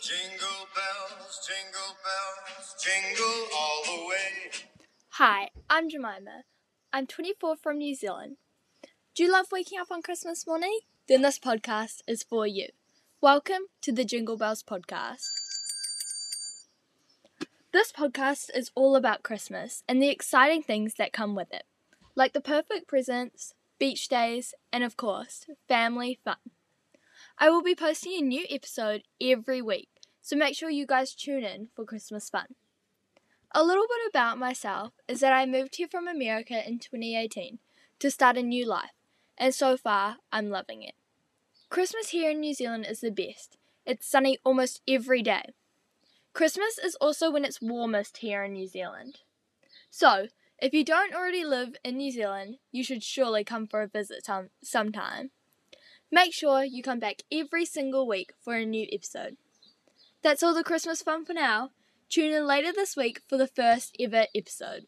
Jingle bells, jingle bells, jingle all the way. Hi, I'm Jemima. I'm 24 from New Zealand. Do you love waking up on Christmas morning? Then this podcast is for you. Welcome to the Jingle Bells Podcast. This podcast is all about Christmas and the exciting things that come with it, like the perfect presents, beach days, and of course, family fun. I will be posting a new episode every week, so make sure you guys tune in for Christmas fun. A little bit about myself is that I moved here from America in 2018 to start a new life, and so far I'm loving it. Christmas here in New Zealand is the best. It's sunny almost every day. Christmas is also when it's warmest here in New Zealand. So, if you don't already live in New Zealand, you should surely come for a visit some, sometime. Make sure you come back every single week for a new episode. That's all the Christmas fun for now. Tune in later this week for the first ever episode.